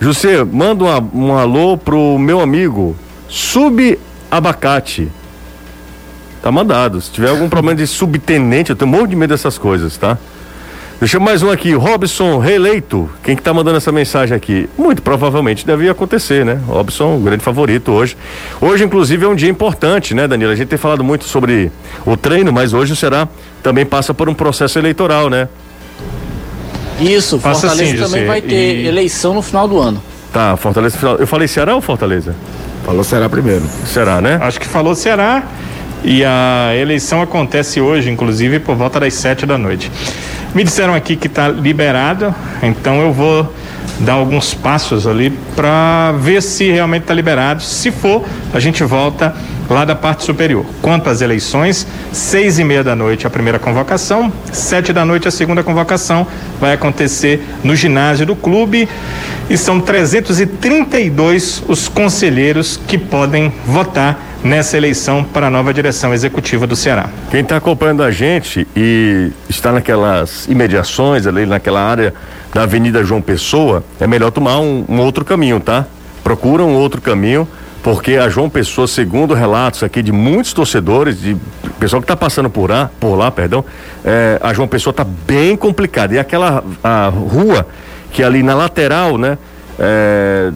José, manda uma- um alô pro meu amigo Sub Abacate. Tá mandado. Se tiver algum problema de subtenente, eu tenho um monte de medo dessas coisas, tá? Deixa mais um aqui, Robson reeleito. Quem que tá mandando essa mensagem aqui? Muito provavelmente deve acontecer, né? Robson, grande favorito hoje. Hoje, inclusive, é um dia importante, né, Danilo? A gente tem falado muito sobre o treino, mas hoje o Ceará também passa por um processo eleitoral, né? Isso, Passa Fortaleza assim, também vai ter e- eleição no final do ano. Tá, Fortaleza final. Eu falei Ceará ou Fortaleza? Falou será primeiro. Será, né? Acho que falou Ceará. E a eleição acontece hoje, inclusive, por volta das sete da noite. Me disseram aqui que está liberado, então eu vou dar alguns passos ali para ver se realmente está liberado. Se for, a gente volta lá da parte superior. Quanto às eleições, seis e meia da noite a primeira convocação, sete da noite a segunda convocação vai acontecer no ginásio do clube e são 332 os conselheiros que podem votar nessa eleição para a nova direção executiva do Ceará. Quem está acompanhando a gente e está naquelas imediações ali, naquela área da Avenida João Pessoa, é melhor tomar um, um outro caminho, tá? Procura um outro caminho, porque a João Pessoa, segundo relatos aqui de muitos torcedores, de pessoal que está passando por lá, por lá, perdão, é, a João Pessoa está bem complicada. E aquela a rua que ali na lateral, né? É,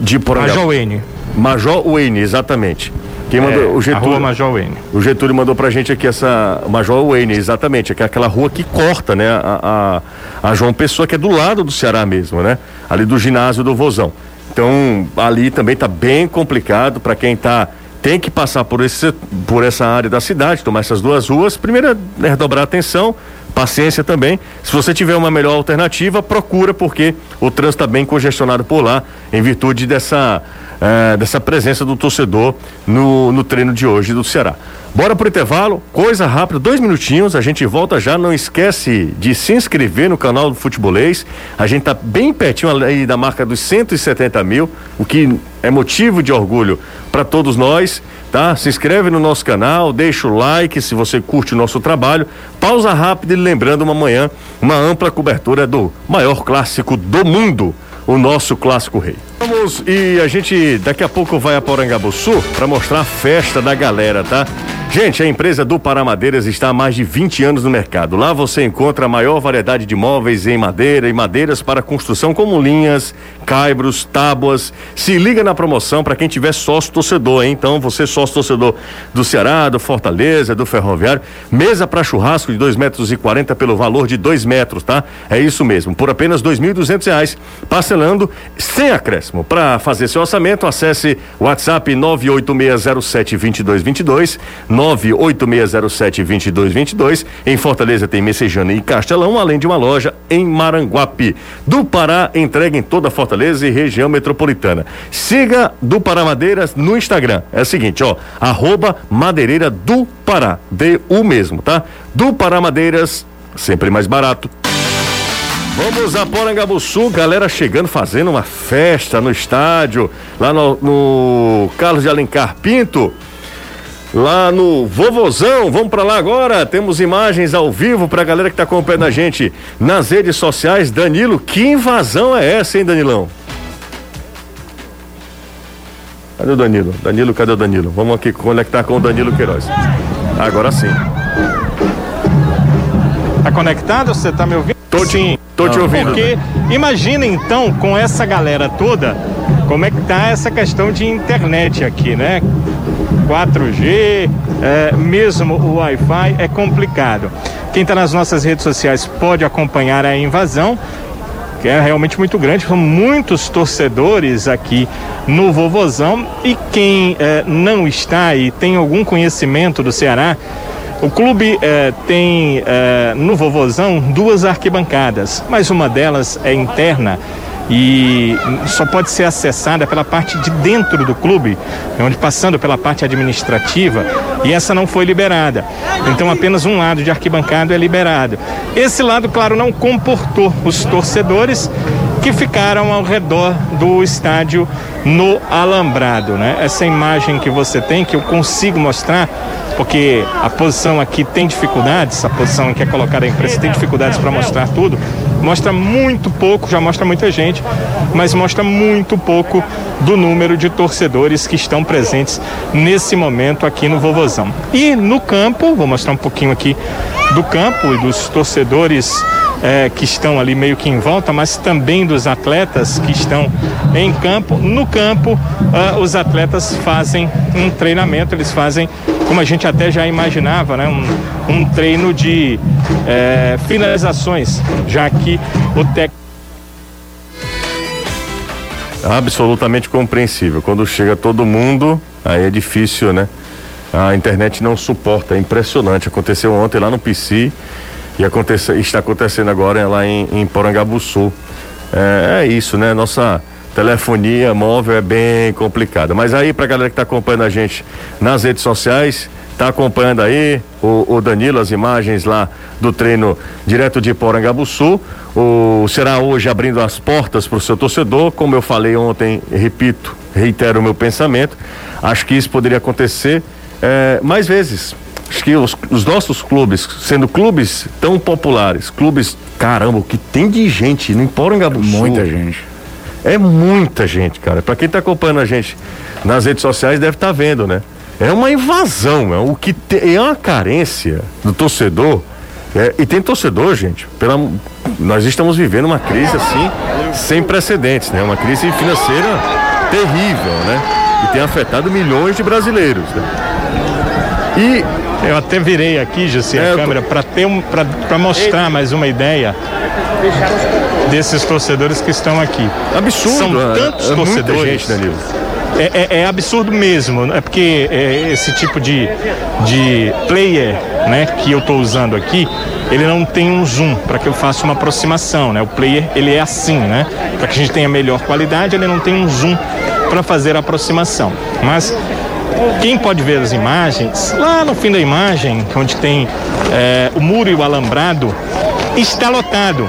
de Porangaba. Major Wayne. Major Wayne, exatamente. Quem mandou É, o Getúlio. rua Major Wayne. O Getúlio mandou pra gente aqui essa Major Wayne, exatamente, é aquela rua que corta, né, a, a, a João Pessoa, que é do lado do Ceará mesmo, né? Ali do ginásio do Vozão. Então, ali também tá bem complicado para quem tá tem que passar por esse por essa área da cidade, tomar essas duas ruas. Primeiro é redobrar a atenção, paciência também. Se você tiver uma melhor alternativa, procura porque o trânsito está bem congestionado por lá em virtude dessa eh, dessa presença do torcedor no, no treino de hoje do Ceará. Bora pro intervalo, coisa rápida, dois minutinhos, a gente volta já. Não esquece de se inscrever no canal do Futebolês. A gente tá bem pertinho aí da marca dos 170 mil, o que é motivo de orgulho para todos nós, tá? Se inscreve no nosso canal, deixa o like se você curte o nosso trabalho. Pausa rápida e lembrando uma manhã, uma ampla cobertura do maior clássico do mundo, o nosso clássico rei. Vamos e a gente daqui a pouco vai a Porangabuçu para mostrar a festa da galera, tá? Gente, a empresa do Paramadeiras está há mais de 20 anos no mercado. Lá você encontra a maior variedade de móveis em madeira e madeiras para construção, como linhas, caibros, tábuas. Se liga na promoção para quem tiver sócio torcedor, hein? Então, você sócio torcedor do Ceará, do Fortaleza, do Ferroviário. Mesa para churrasco de 2 metros e 40 pelo valor de 2 metros, tá? É isso mesmo, por apenas 2.200 reais, parcelando sem acréscimo. Para fazer seu orçamento, acesse WhatsApp 986072222, 986072222. Em Fortaleza tem Messejana e Castelão, além de uma loja em Maranguape. Do Pará, entrega em toda Fortaleza e região metropolitana. Siga do Pará Madeiras no Instagram. É o seguinte, ó, arroba Madeireira do Pará, D-U mesmo, tá? Do Pará Madeiras, sempre mais barato. Vamos a Porangabuçu, galera chegando, fazendo uma festa no estádio, lá no, no Carlos de Alencar Pinto, lá no Vovozão. Vamos pra lá agora, temos imagens ao vivo pra galera que tá acompanhando a gente nas redes sociais. Danilo, que invasão é essa, hein, Danilão? Cadê o Danilo? Danilo, cadê o Danilo? Vamos aqui conectar com o Danilo Queiroz. Agora sim. Tá conectado? Você tá me ouvindo? Tô te, tô te ouvindo. Porque imagina então com essa galera toda como é que tá essa questão de internet aqui, né? 4G, é, mesmo o Wi-Fi é complicado. Quem está nas nossas redes sociais pode acompanhar a invasão, que é realmente muito grande. São muitos torcedores aqui no Vovozão e quem é, não está e tem algum conhecimento do Ceará o clube eh, tem eh, no Vovozão duas arquibancadas, mas uma delas é interna e só pode ser acessada pela parte de dentro do clube, onde passando pela parte administrativa, e essa não foi liberada. Então apenas um lado de arquibancada é liberado. Esse lado, claro, não comportou os torcedores que ficaram ao redor do estádio no alambrado, né? Essa imagem que você tem que eu consigo mostrar porque a posição aqui tem dificuldades, a posição em que é colocada a imprensa tem dificuldades para mostrar tudo, mostra muito pouco, já mostra muita gente, mas mostra muito pouco do número de torcedores que estão presentes nesse momento aqui no Vovozão. E no campo, vou mostrar um pouquinho aqui do campo e dos torcedores é, que estão ali meio que em volta, mas também dos atletas que estão em campo. No campo, uh, os atletas fazem um treinamento, eles fazem, como a gente até já imaginava, né, um, um treino de é, finalizações, já que o técnico absolutamente compreensível. Quando chega todo mundo, aí é difícil, né? A internet não suporta, é impressionante. Aconteceu ontem lá no PC e acontece, está acontecendo agora lá em, em Porangabuçu. É, é, isso, né? Nossa telefonia móvel é bem complicada. Mas aí, pra galera que está acompanhando a gente nas redes sociais, tá acompanhando aí o, o, Danilo, as imagens lá do treino direto de Porangabuçu. O será hoje abrindo as portas para o seu torcedor, como eu falei ontem, repito, reitero o meu pensamento. Acho que isso poderia acontecer é, mais vezes acho que os, os, nossos clubes, sendo clubes tão populares, clubes, caramba, o que tem de gente no Emporangabuçu. Muita gente. É muita gente, cara. Para quem tá acompanhando a gente nas redes sociais deve estar tá vendo, né? É uma invasão, é o que te, é uma carência do torcedor. É, e tem torcedor, gente, pela, nós estamos vivendo uma crise assim sem precedentes, né? Uma crise financeira terrível, né? E tem afetado milhões de brasileiros, né? E eu até virei aqui, Jussi, é, a câmera, tô... para ter um, para mostrar mais uma ideia desses torcedores que estão aqui. Absurdo. São é, tantos é torcedores. Gente. É, é, é, absurdo mesmo, é porque é, esse tipo de, de player né, que eu estou usando aqui, ele não tem um zoom para que eu faça uma aproximação, né? O player ele é assim, né? Para que a gente tenha melhor qualidade, ele não tem um zoom para fazer a aproximação. Mas quem pode ver as imagens, lá no fim da imagem, onde tem é, o muro e o alambrado, está lotado.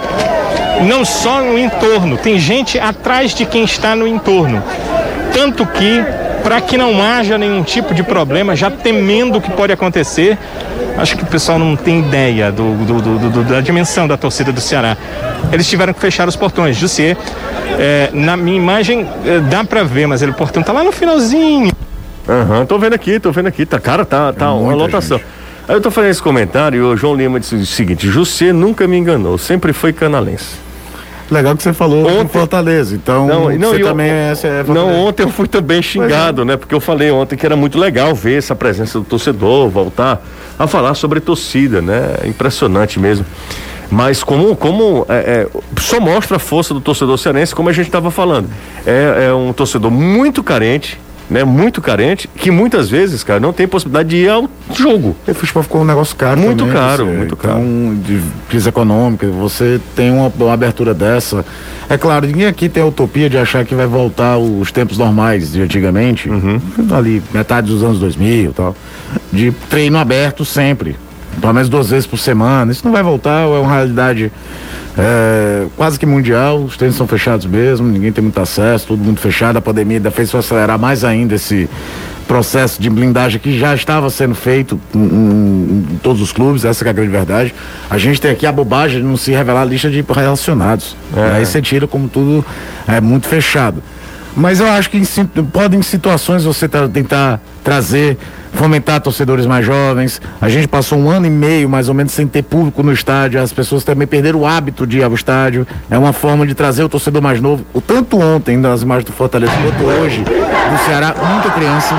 Não só no entorno, tem gente atrás de quem está no entorno. Tanto que, para que não haja nenhum tipo de problema, já temendo o que pode acontecer, acho que o pessoal não tem ideia do, do, do, da dimensão da torcida do Ceará. Eles tiveram que fechar os portões. Jussier, é, na minha imagem é, dá para ver, mas ele, o portão está lá no finalzinho. Aham, uhum, tô vendo aqui, tô vendo aqui. Tá, cara, tá, tá é uma lotação. Gente. Aí eu tô fazendo esse comentário e o João Lima disse o seguinte: José nunca me enganou, sempre foi canalense. Legal que você falou ontem, Fortaleza, então não, não, você eu, também é, é Não, ontem eu fui também xingado, é. né? Porque eu falei ontem que era muito legal ver essa presença do torcedor, voltar a falar sobre torcida, né? Impressionante mesmo. Mas como, como é, é, só mostra a força do torcedor cearense, como a gente estava falando. É, é um torcedor muito carente, né, muito carente, que muitas vezes, cara, não tem possibilidade de ir ao jogo. O futebol ficou um negócio caro. Muito também, caro, você, muito então, caro. de crise econômica, você tem uma, uma, abertura dessa. É claro, ninguém aqui tem a utopia de achar que vai voltar os tempos normais de antigamente, uhum. ali, metade dos anos 2000 e tal, de treino aberto sempre. Pelo menos duas vezes por semana. Isso não vai voltar, é uma realidade é, quase que mundial, os treinos são fechados mesmo, ninguém tem muito acesso, tudo muito fechado, a pandemia ainda fez acelerar mais ainda esse processo de blindagem que já estava sendo feito em, em, em todos os clubes, essa é a grande verdade. A gente tem aqui a bobagem de não se revelar a lista de relacionados. É. Aí você tira como tudo é muito fechado. Mas eu acho que em, podem em situações você tá, tentar trazer fomentar torcedores mais jovens. A gente passou um ano e meio, mais ou menos, sem ter público no estádio. As pessoas também perderam o hábito de ir ao estádio. É uma forma de trazer o torcedor mais novo. O tanto ontem, nas imagens do Fortaleza, quanto hoje, do Ceará, muita criança.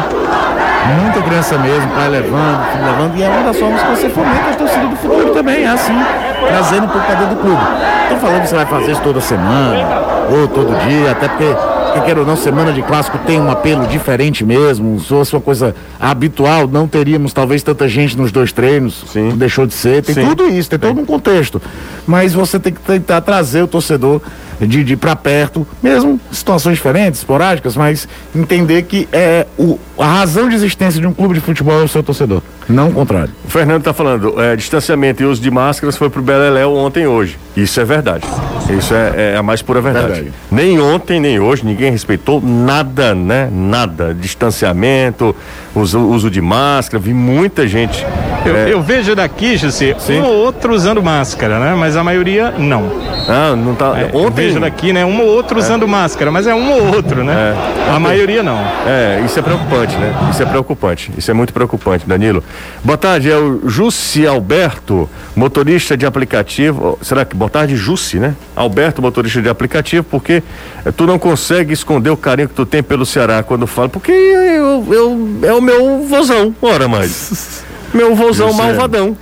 Muita criança mesmo, pai levando, filho levando. E é uma das formas que você fomenta a torcida do futuro também. É assim, trazendo um pouco para dentro do clube. Estou falando que você vai fazer isso toda semana, ou todo dia, até porque que quer ou não, semana de clássico tem um apelo diferente mesmo. Se fosse uma coisa habitual, não teríamos talvez tanta gente nos dois treinos. Sim. Deixou de ser. Tem Sim. tudo isso, tem todo um contexto. Mas você tem que tentar trazer o torcedor de, de para perto, mesmo situações diferentes, esporádicas, mas entender que é o, a razão de existência de um clube de futebol é o seu torcedor. Não o contrário. O Fernando está falando, é, distanciamento e uso de máscaras foi pro Beleléu ontem e hoje. Isso é verdade. Isso é, é a mais pura verdade. Verdade. Nem ontem, nem hoje, ninguém respeitou nada, né? Nada. Distanciamento, uso, uso de máscara, vi muita gente. Eu, é, eu vejo daqui, José, Sim. um ou outro usando máscara, né? Mas a maioria não. Ah, não tá. É, eu ontem. vejo daqui, né? Um ou outro usando máscara, mas é um ou outro, né? A maioria não. É, isso é preocupante, né? Isso é preocupante. Isso é muito preocupante, Danilo. Boa tarde, é o Jussi Alberto, motorista de aplicativo. Será que boa tarde, Jussi, né? Alberto, motorista de aplicativo, porque eh, tu não consegue esconder o carinho que tu tem pelo Ceará quando fala, porque eu, eu- é o meu vozão, ora mais. Meu vozão é. malvadão.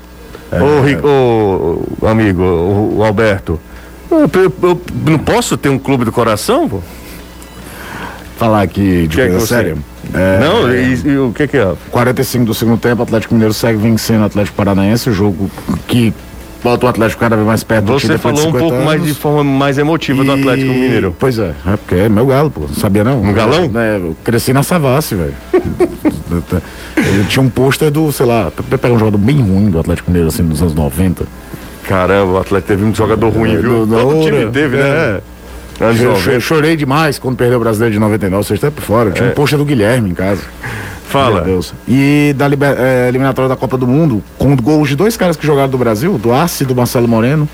Ô, Ri- ô, ô, amigo, o, o Alberto. Eu, eu- eu não posso ter um clube do coração, pô? Falar aqui de Que é coisa você- séria. É, Não, e, e o que que é? 45 do segundo tempo, o Atlético Mineiro segue vencendo o Atlético Paranaense, o jogo que bota o Atlético cada vez mais perto do Você depois de falou um 50 pouco mais de anos. forma mais emotiva do E- Atlético Mineiro. Pois é, é porque é meu galo, pô. Não sabia não. Um galão? É, eu cresci na Savassi, velho. Ele tinha um pôster do, sei lá, pegar um jogador bem ruim do Atlético Mineiro, assim, nos anos 90. Caramba, o Atlético teve um jogador ruim, É, viu? do- Todo time teve, né? É. Anos Eu, 90. eu chorei demais quando perdeu o Brasileiro de 99, vocês estão por fora. Tinha É. um pôster do Guilherme em casa. Fala. Meu Deus. E da liber- eh, eliminatória da Copa do Mundo, com gols de dois caras que jogaram do Brasil, do Arce e do Marcelo Moreno,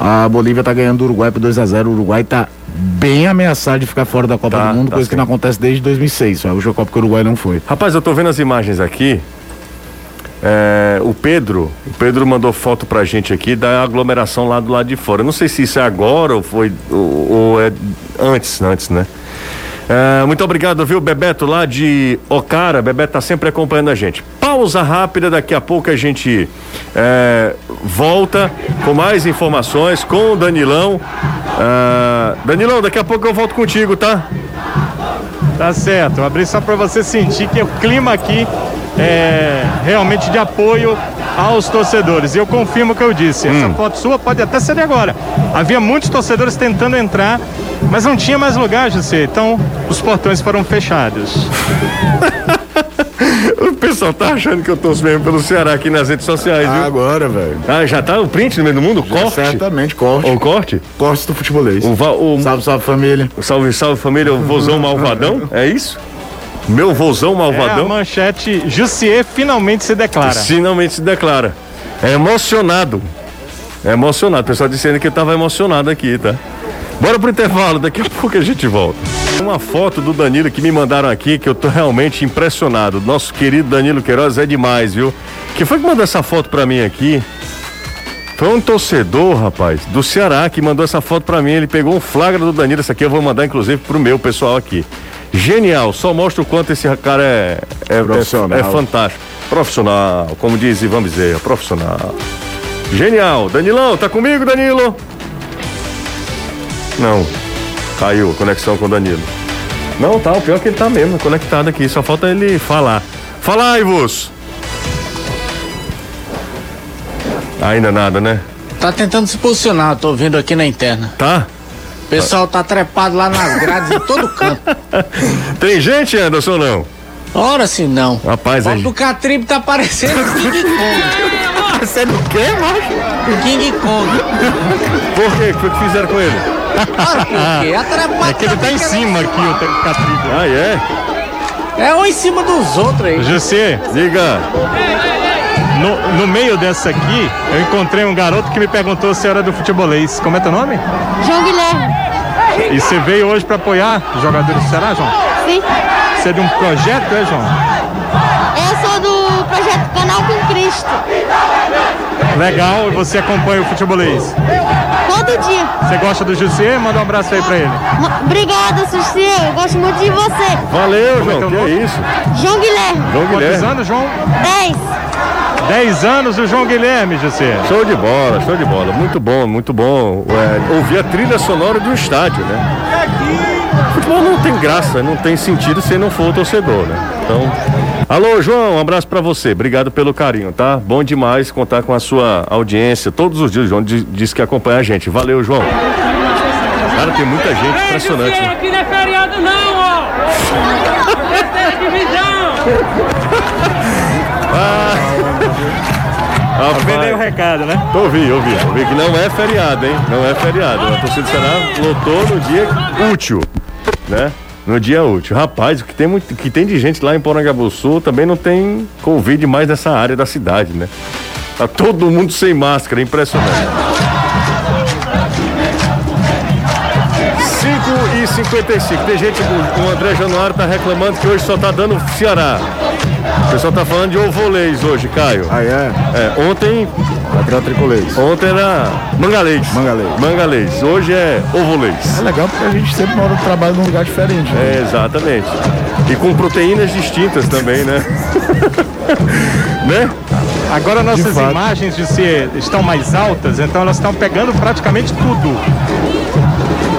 a Bolívia tá ganhando do Uruguai por 2x0. O Uruguai tá bem ameaçado de ficar fora da Copa Tá, do Mundo, tá coisa sim. que não acontece desde 2006. Foi a última Copa que o Uruguai não foi. Rapaz, eu tô vendo as imagens aqui. É, o Pedro, o Pedro mandou foto pra gente aqui da aglomeração lá do lado de fora. Não sei se isso é agora ou foi ou, ou é antes, antes, né? É, muito obrigado, viu, Bebeto, lá de Ocara. Bebeto tá sempre acompanhando a gente. Pausa rápida, daqui a pouco a gente é, volta com mais informações com o Danilão. Ah, Danilão, daqui a pouco eu volto contigo, tá? Tá certo. Eu abri só para você sentir que o clima aqui é realmente de apoio aos torcedores. E eu confirmo o que eu disse. Essa foto sua pode até ser de agora. Havia muitos torcedores tentando entrar, mas não tinha mais lugar, José. Então, os portões foram fechados. O pessoal tá achando que eu torço mesmo pelo Ceará aqui nas redes sociais, viu? Agora, velho. Ah, já tá o print no meio do mundo? Corte? Certamente, corte. O corte? Corte do futebolês. O, va- o- Salve, salve família. o salve, salve família, o vozão malvadão? É isso? Meu vozão É, a malvadão? manchete Jussier finalmente se declara. Finalmente se declara. É emocionado. É emocionado. O pessoal dizendo que eu tava emocionado aqui, tá? Bora pro intervalo, daqui a pouco a gente volta. Uma foto do Danilo que me mandaram aqui que eu tô realmente impressionado. Nosso querido Danilo Queiroz é demais, viu? Que foi que mandou essa foto pra mim aqui? Foi um torcedor, rapaz, do Ceará que mandou essa foto pra mim. Ele pegou um flagra do Danilo. Essa aqui eu vou mandar, inclusive, pro meu pessoal aqui. Genial, só mostra o quanto esse cara é, é, Profissional. é, é fantástico. Profissional, como diz Ivan Bezerra, profissional. Genial. Danilão, tá comigo, Danilo? Não. Caiu a conexão com o Danilo. Não, tá, o pior é que ele tá mesmo, conectado aqui. Só falta ele falar. Fala, Aivos! Ainda nada, né? Tá tentando se posicionar, tô vendo aqui na interna. Tá? O pessoal tá trepado lá nas grades em todo canto. Tem gente, Anderson, ou não? Ora se não. Rapaz, O aí. do Catribe tá parecendo o King Kong. Você não quer, macho? O King Kong. Por quê? O que fizeram com ele? Ora por quê? É que ele tá em cima aqui, o Catribe. Ah, é? É um em cima dos outros aí. José, Diga. No, no meio dessa aqui, eu encontrei um garoto que me perguntou se era do futebolês. Como é teu nome? João Guilherme. E você veio hoje para apoiar os jogadores do Ceará, João? Sim. Você é de um projeto, é, João? Eu sou do projeto Canal com Cristo. Legal, e você acompanha o futebolês. Todo dia. Você gosta do José? Manda um abraço aí pra ele. Obrigada, Suci. Eu gosto muito de você. Valeu, João. teu Que é nome? isso? João Guilherme. João Quantos Guilherme. anos, João? 10. 10 anos o João Guilherme, José. Show de bola, show de bola. Muito bom, muito bom. É, ouvir a trilha sonora do estádio, né? Futebol não tem graça, não tem sentido se não for o torcedor, né? Então. Alô, João, um abraço pra você. Obrigado pelo carinho, tá? Bom demais contar com a sua audiência todos os dias. O João di- disse que acompanha a gente. Valeu, João. Cara, tem muita gente impressionante. né? Aqui não é feriado não, ó! Terceira divisão! Vendei o recado, né? Ouvi, ouvi, ouvi que não é feriado, hein? Não é feriado. A torcida do Ceará lotou no dia útil, né? No dia útil. Rapaz, o que tem, muito, que tem de gente lá em Porangabuçu também não tem Covid mais nessa área da cidade, né? Tá todo mundo sem máscara, impressionante. 5 e 55. Tem gente, o André Januário tá reclamando que hoje só tá dando Ceará. O pessoal tá falando de ovolês hoje, Caio. Ah, é? É, ontem, Patriota Tricolês. ontem era mangalês. Mangalês. Mangalês. Hoje é ovolês. É legal porque a gente sempre mora trabalha num lugar diferente. Né? É, exatamente. E com proteínas distintas também, né? né? Agora nossas fato. imagens de ser, estão mais altas, então elas estão pegando praticamente tudo.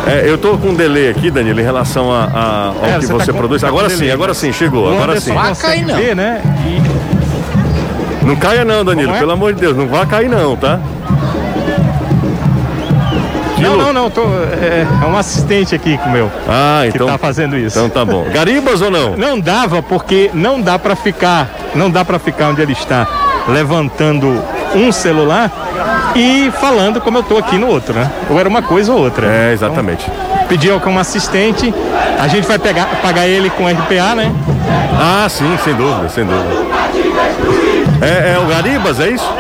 É, eu tô com um delay aqui, Danilo, em relação a, a- ao É, que você você tá com- produz. com Agora sim, agora né? sim, chegou, agora Anderson sim. Vai consegue cair, não. ver, né? E Não caia não, Danilo, é? pelo amor de Deus, não vai cair não, tá? Não, não, não, tô, é, é um assistente aqui com o meu Ah, que então, tá fazendo isso. então tá bom. Garibas ou não? Não dava porque não dá pra ficar, não dá para ficar onde ele está, levantando um celular e falando como eu tô aqui no outro, né? Ou era uma coisa ou outra. É, exatamente. Pediu ao como assistente, a gente vai pegar, pagar ele com RPA, né? Ah, sim, sem dúvida, sem dúvida. É, é o Garibas, é isso?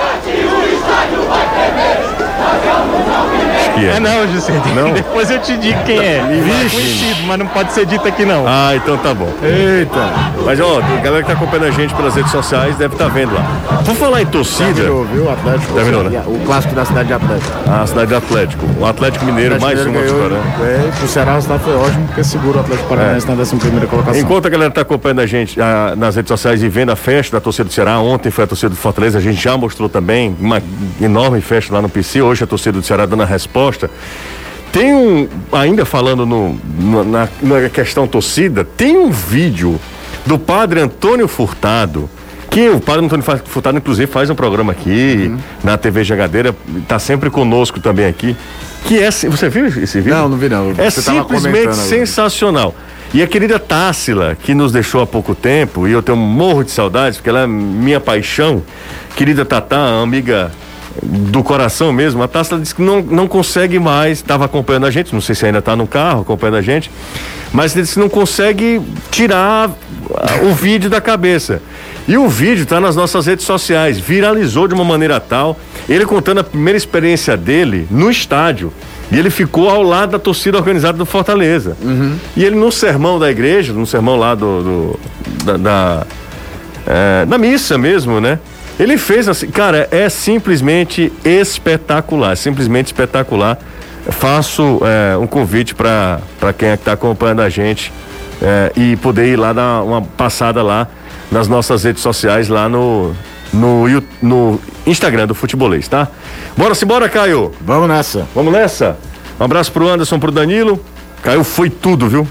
Que é. É não, José. Não? Depois eu te digo quem é. Vixe. Conhecido, mas não pode ser dito aqui não. Ah, então tá bom. Eita! Mas ó, a galera que tá acompanhando a gente pelas redes sociais deve estar vendo lá. Por falar em torcida, Terminou, viu? O Atlético. Terminou, né? O clássico da cidade de Atlético. a cidade de Atlético. O Atlético Mineiro, O mais Atlético uma Mineiro vitória. ganhou, É, pro Ceará o resultado foi ótimo, porque segura o Atlético Paranaense na 11 primeira colocação. Enquanto a galera tá acompanhando a gente ah, nas redes sociais e vendo a festa da torcida do Ceará, ontem foi a torcida do Fortaleza, a gente já mostrou também uma enorme festa lá no PC, hoje a torcida do Ceará dando a resposta. Tem um, ainda falando no, na, na questão torcida, tem um vídeo do padre Antônio Furtado, que o padre Antônio Furtado, inclusive, faz um programa aqui na TV Jagadeira, tá sempre conosco também aqui. Que é. Você viu esse vídeo? Não, não vi não. É simplesmente sensacional. E a querida Tássila, que nos deixou há pouco tempo, e eu tenho um morro de saudades, porque ela é minha paixão. Querida Tatá, amiga do coração mesmo, a Tássila disse que não, não consegue mais, estava acompanhando a gente, não sei se ainda está no carro acompanhando a gente, mas ele disse que não consegue tirar ah, o vídeo da cabeça. E o vídeo está nas nossas redes sociais, viralizou de uma maneira tal, ele contando a primeira experiência dele no estádio. E ele ficou ao lado da torcida organizada do Fortaleza. E ele, no sermão da igreja, no sermão lá do. do- da, da, é, da missa mesmo, né? Ele fez assim, cara, é simplesmente espetacular, simplesmente espetacular. Faço é, um convite para quem é está acompanhando a gente é, e poder ir lá dar uma passada lá nas nossas redes sociais, lá no, no, no Instagram do Futebolês, tá? Bora se bora, Caio! Vamos nessa. Vamos nessa? Um abraço pro Anderson, pro Danilo. Caiu, foi tudo, viu?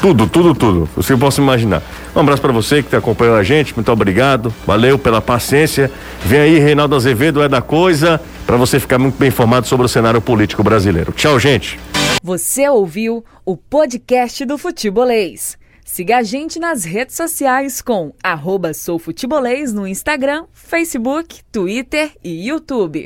Tudo, tudo, tudo. Você possa imaginar. Um abraço para você que tá acompanhando a gente. Muito obrigado. Valeu pela paciência. Vem aí, Reinaldo Azevedo é da coisa, para você ficar muito bem informado sobre o cenário político brasileiro. Tchau, gente. Você ouviu o podcast do Futebolês. Siga a gente nas redes sociais com arroba soufutebolês no Instagram, Facebook, Twitter e YouTube.